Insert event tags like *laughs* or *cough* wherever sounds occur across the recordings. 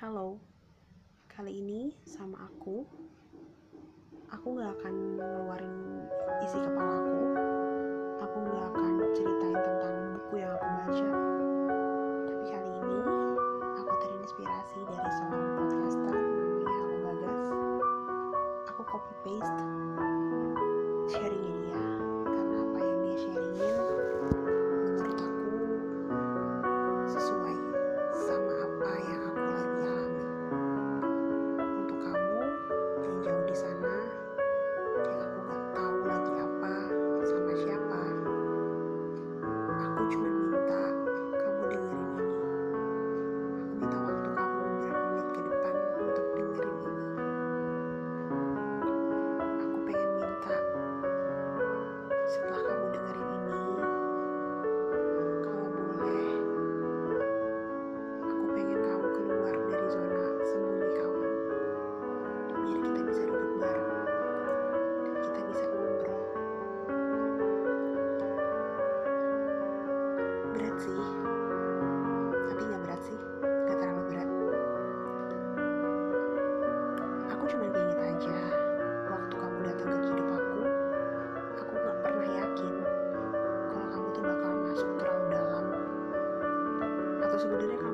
Halo, kali ini sama aku. Aku gak akan ngeluarin isi kepala aku. Aku gak akan ceritain tentang buku yang aku baca. Tapi kali ini aku terinspirasi dari seorang podcaster namanya Bagas. Aku copy paste Atau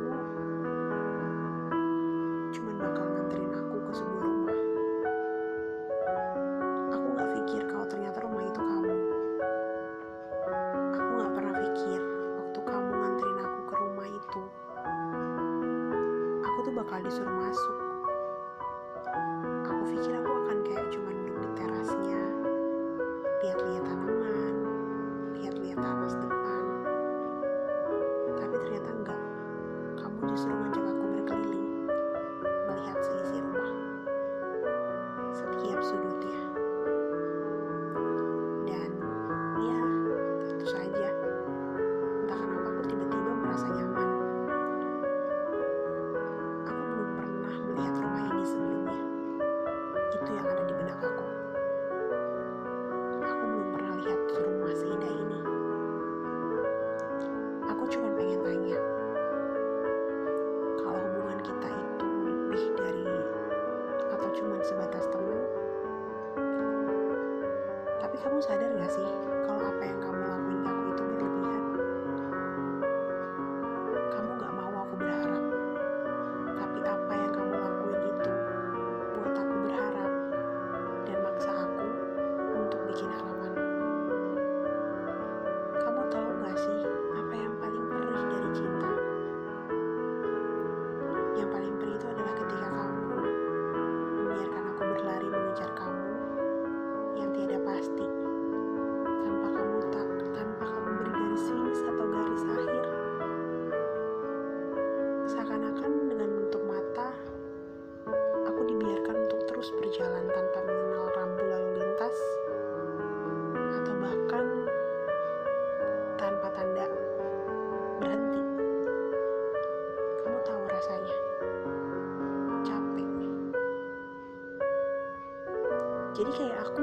jadi kayak aku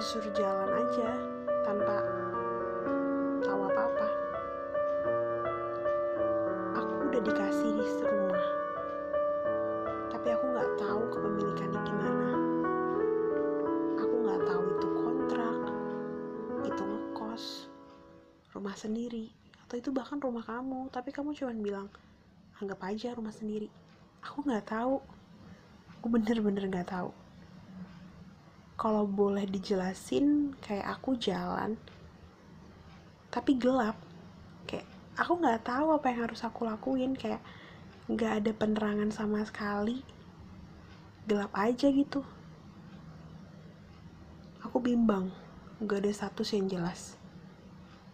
disuruh jalan aja tanpa tahu apa-apa. Aku udah dikasih di rumah. Tapi aku nggak tahu kepemilikannya gimana. Aku nggak tahu itu kontrak itu ngekos rumah sendiri atau itu bahkan rumah kamu. Tapi kamu cuman bilang anggap aja rumah sendiri. Aku nggak tahu. Aku bener-bener nggak tahu kalau boleh dijelasin kayak aku jalan tapi gelap. Kayak aku nggak tahu apa yang harus aku lakuin. Kayak nggak ada penerangan sama sekali. Gelap aja gitu. Aku bimbang nggak ada status yang jelas.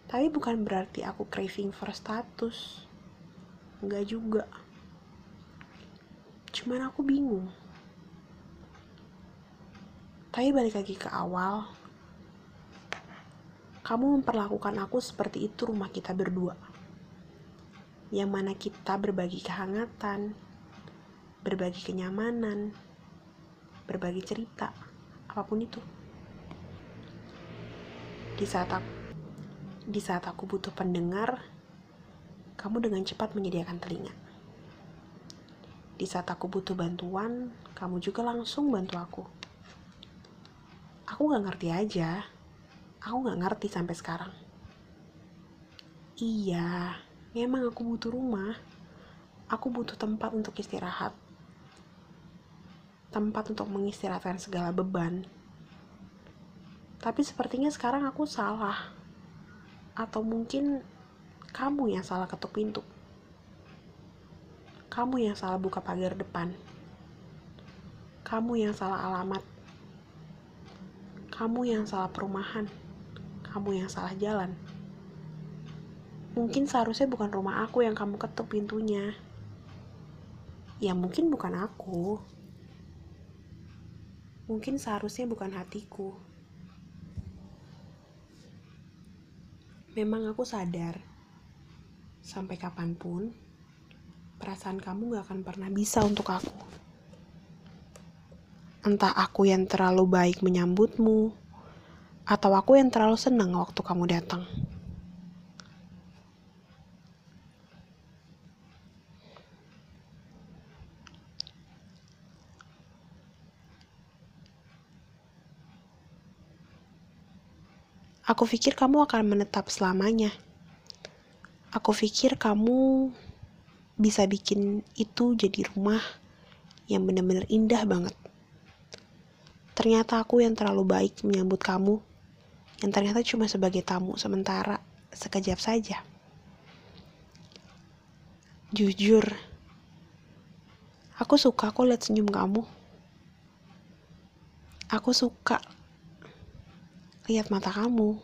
Tapi bukan berarti aku craving for status. Nggak juga. Cuman aku bingung tapi balik lagi ke awal kamu memperlakukan aku seperti itu rumah kita berdua yang mana kita berbagi kehangatan berbagi kenyamanan berbagi cerita apa pun itu di saat aku di saat aku butuh pendengar kamu dengan cepat menyediakan telinga. Di saat aku butuh bantuan, kamu juga langsung bantu aku. Aku gak ngerti aja. Aku gak ngerti sampai sekarang. Iya, memang aku butuh rumah. Aku butuh tempat untuk istirahat. Tempat untuk mengistirahatkan segala beban. Tapi sepertinya sekarang aku salah. Atau mungkin kamu yang salah ketuk pintu. Kamu yang salah buka pagar depan. Kamu yang salah alamat. Kamu yang salah perumahan. Kamu yang salah jalan. Mungkin seharusnya bukan rumah aku yang kamu ketuk pintunya ya mungkin bukan aku. Mungkin seharusnya bukan hatiku. Memang aku sadar, sampai kapan pun, perasaan kamu gak akan pernah bisa untuk aku. Entah aku yang terlalu baik menyambutmu, atau aku yang terlalu senang waktu kamu datang. Aku pikir kamu akan menetap selamanya. Aku pikir kamu bisa bikin itu jadi rumah yang benar-benar indah banget. Ternyata aku yang terlalu baik menyambut kamu, yang ternyata cuma sebagai tamu sementara, sekejap saja. Jujur, aku suka kok lihat senyum kamu. Aku suka lihat mata kamu,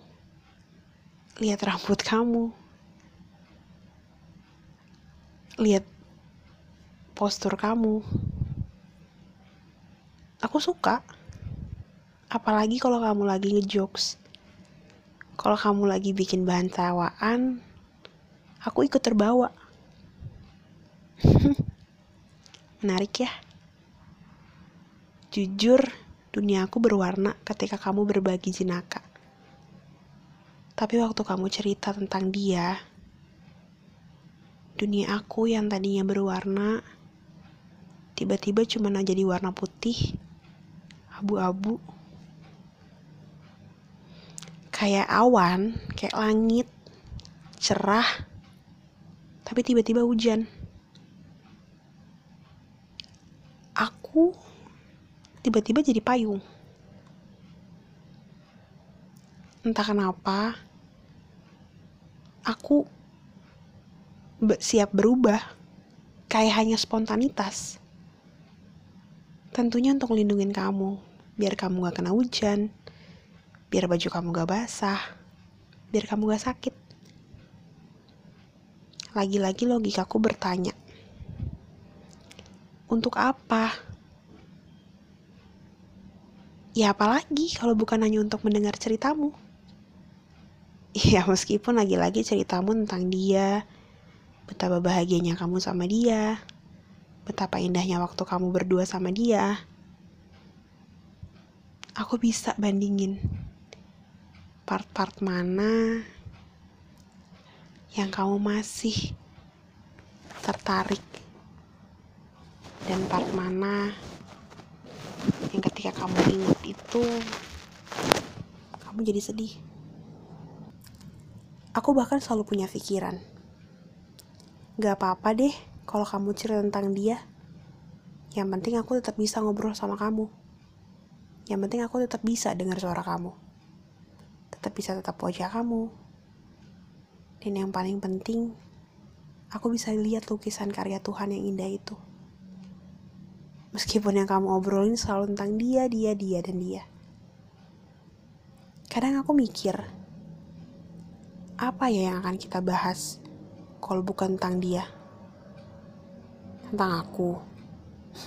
lihat rambut kamu, lihat postur kamu. Aku suka, apalagi kalau kamu lagi ngejokes. Kalau kamu lagi bikin bahan tawaan, aku ikut terbawa. *laughs* Menarik ya? Jujur, dunia aku berwarna ketika kamu berbagi jenaka. Tapi waktu kamu cerita tentang dia, dunia aku yang tadinya berwarna, tiba-tiba cuma jadi warna putih, abu-abu. Kayak awan, kayak langit, cerah, tapi tiba-tiba hujan. Aku tiba-tiba jadi payung. Entah kenapa, aku siap berubah, kayak hanya spontanitas. Tentunya untuk lindungin kamu, biar kamu gak kena hujan, biar baju kamu gak basah, biar kamu gak sakit. Lagi-lagi logikaku bertanya, untuk apa? Ya apalagi kalau bukan hanya untuk mendengar ceritamu. Ya meskipun lagi-lagi ceritamu tentang dia, betapa bahagianya kamu sama dia, betapa indahnya waktu kamu berdua sama dia. Aku bisa bandingin part-part mana yang kamu masih tertarik dan part mana yang ketika kamu ingat itu kamu jadi sedih. Aku bahkan selalu punya pikiran. Gak apa-apa deh kalau kamu cerita tentang dia. Yang penting aku tetap bisa ngobrol sama kamu. Yang penting aku tetap bisa dengar suara kamu tetap bisa tetap wajah kamu dan yang paling penting aku bisa lihat lukisan karya Tuhan yang indah itu Meskipun yang kamu obrolin selalu tentang dia, dia, dia, dan dia. Kadang aku mikir, apa ya yang akan kita bahas kalau bukan tentang dia? Tentang aku.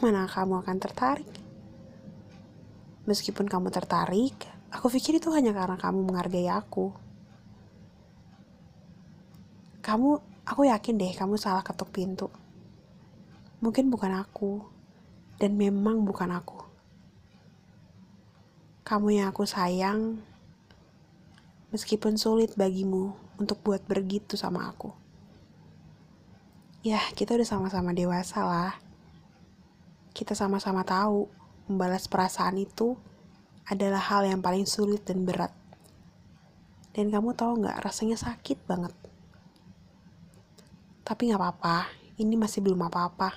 Mana kamu akan tertarik? Meskipun kamu tertarik, aku pikir itu hanya karena kamu menghargai aku. Kamu, aku yakin deh kamu salah ketuk pintu. Mungkin bukan aku dan memang bukan aku. Kamu yang aku sayang, meskipun sulit bagimu untuk buat begitu sama aku. Ya, kita udah sama-sama dewasa lah. kita sama-sama tahu membalas perasaan itu adalah hal yang paling sulit dan berat. Dan kamu tahu nggak, rasanya sakit banget. Tapi nggak apa-apa, ini masih belum apa-apa.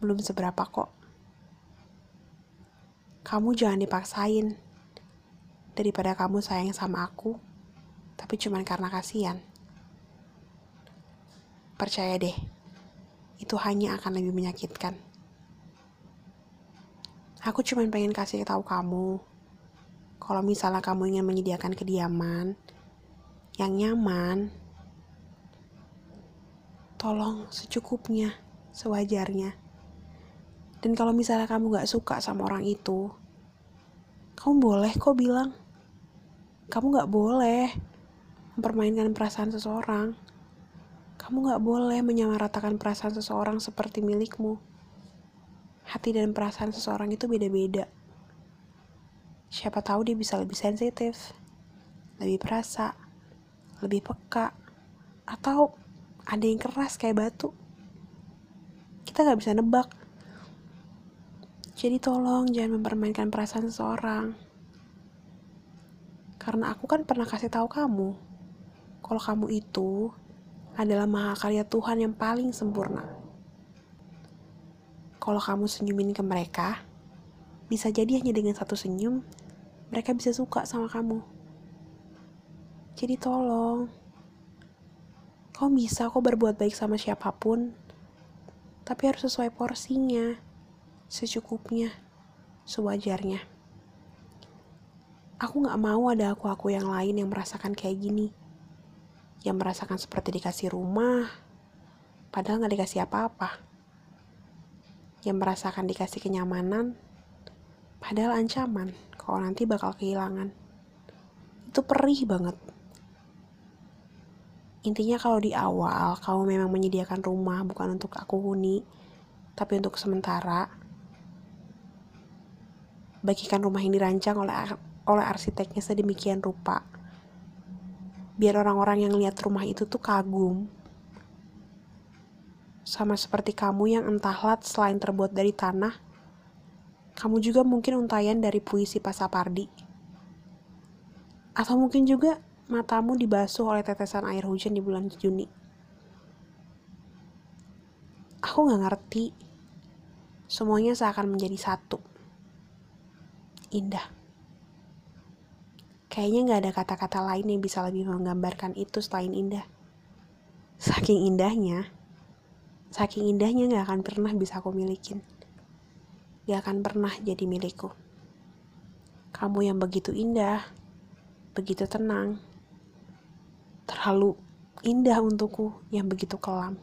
Belum seberapa kok. Kamu jangan dipaksain. Daripada kamu sayang sama aku, tapi cuma karena kasihan. Percaya deh, itu hanya akan lebih menyakitkan. Aku cuma pengen kasih tahu kamu, kalau misalnya kamu ingin menyediakan kediaman yang nyaman, tolong secukupnya, sewajarnya. Dan kalau misalnya kamu gak suka sama orang itu, kamu boleh kok bilang. Kamu gak boleh mempermainkan perasaan seseorang. Kamu gak boleh menyamaratakan perasaan seseorang seperti milikmu hati dan perasaan seseorang itu beda-beda. Siapa tahu dia bisa lebih sensitif, lebih perasa, lebih peka, atau ada yang keras kayak batu. Kita gak bisa nebak. Jadi tolong jangan mempermainkan perasaan seseorang. Karena aku kan pernah kasih tahu kamu, kalau kamu itu adalah mahakarya Tuhan yang paling sempurna kalau kamu senyumin ke mereka, bisa jadi hanya dengan satu senyum, mereka bisa suka sama kamu. Jadi tolong, kau bisa kok berbuat baik sama siapa pun, tapi harus sesuai porsinya, secukupnya, sewajarnya. Aku gak mau ada aku-aku yang lain yang merasakan kayak gini. Yang merasakan seperti dikasih rumah, padahal gak dikasih apa-apa yang merasakan dikasih kenyamanan, padahal ancaman kalau nanti bakal kehilangan. Itu perih banget. Intinya kalau di awal kamu memang menyediakan rumah bukan untuk aku huni, tapi untuk sementara, bagikan rumah yang dirancang oleh oleh arsiteknya sedemikian rupa. Biar orang-orang yang lihat rumah itu tuh kagum sama seperti kamu yang entahlah selain terbuat dari tanah, kamu juga mungkin untayan dari puisi Pasapardi. Atau mungkin juga matamu dibasuh oleh tetesan air hujan di bulan Juni. Aku gak ngerti. Semuanya seakan menjadi satu. Indah. Kayaknya gak ada kata-kata lain yang bisa lebih menggambarkan itu selain indah. Saking indahnya, Saking indahnya gak akan pernah bisa aku milikin. Gak akan pernah jadi milikku. Kamu yang begitu indah, begitu tenang, terlalu indah untukku yang begitu kelam.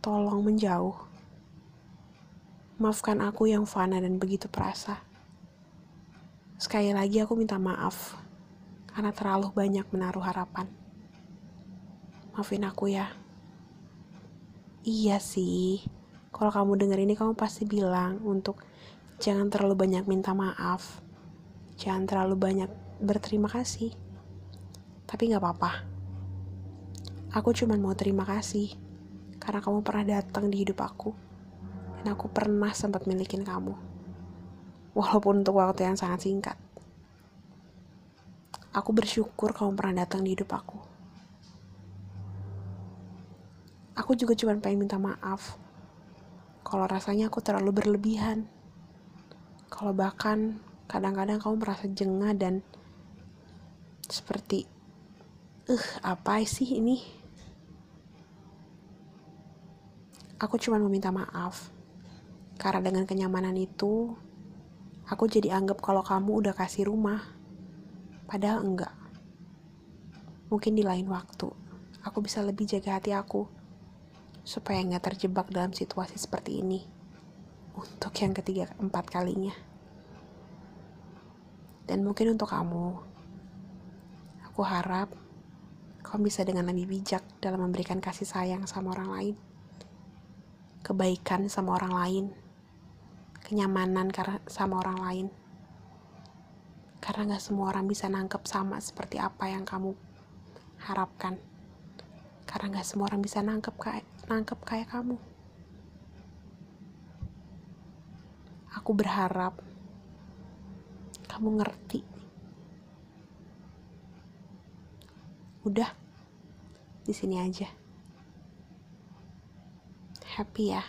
Tolong menjauh. Maafkan aku yang fana dan begitu perasa. Sekali lagi aku minta maaf karena terlalu banyak menaruh harapan. Maafin aku ya. Iya sih, kalau kamu denger ini kamu pasti bilang untuk jangan terlalu banyak minta maaf, jangan terlalu banyak berterima kasih. Tapi gak apa-apa. Aku cuma mau terima kasih karena kamu pernah datang di hidup aku dan aku pernah sempat milikin kamu. Walaupun untuk waktu yang sangat singkat. Aku bersyukur kamu pernah datang di hidup aku aku juga cuma pengen minta maaf kalau rasanya aku terlalu berlebihan. Kalau bahkan kadang-kadang kamu merasa jengah dan seperti eh apa sih ini? Aku cuma meminta maaf karena dengan kenyamanan itu aku jadi anggap kalau kamu udah kasih rumah padahal enggak. Mungkin di lain waktu aku bisa lebih jaga hati aku supaya nggak terjebak dalam situasi seperti ini untuk yang ketiga empat kalinya. Dan mungkin untuk kamu aku harap kamu bisa dengan lebih bijak dalam memberikan kasih sayang sama orang lain kebaikan sama orang lain kenyamanan sama orang lain. Karena gak semua orang bisa nangkep sama seperti apa yang kamu harapkan. Karena gak semua orang bisa nangkep ketangkep kayak kamu. Aku berharap kamu ngerti. Udah, di sini aja. Happy ya.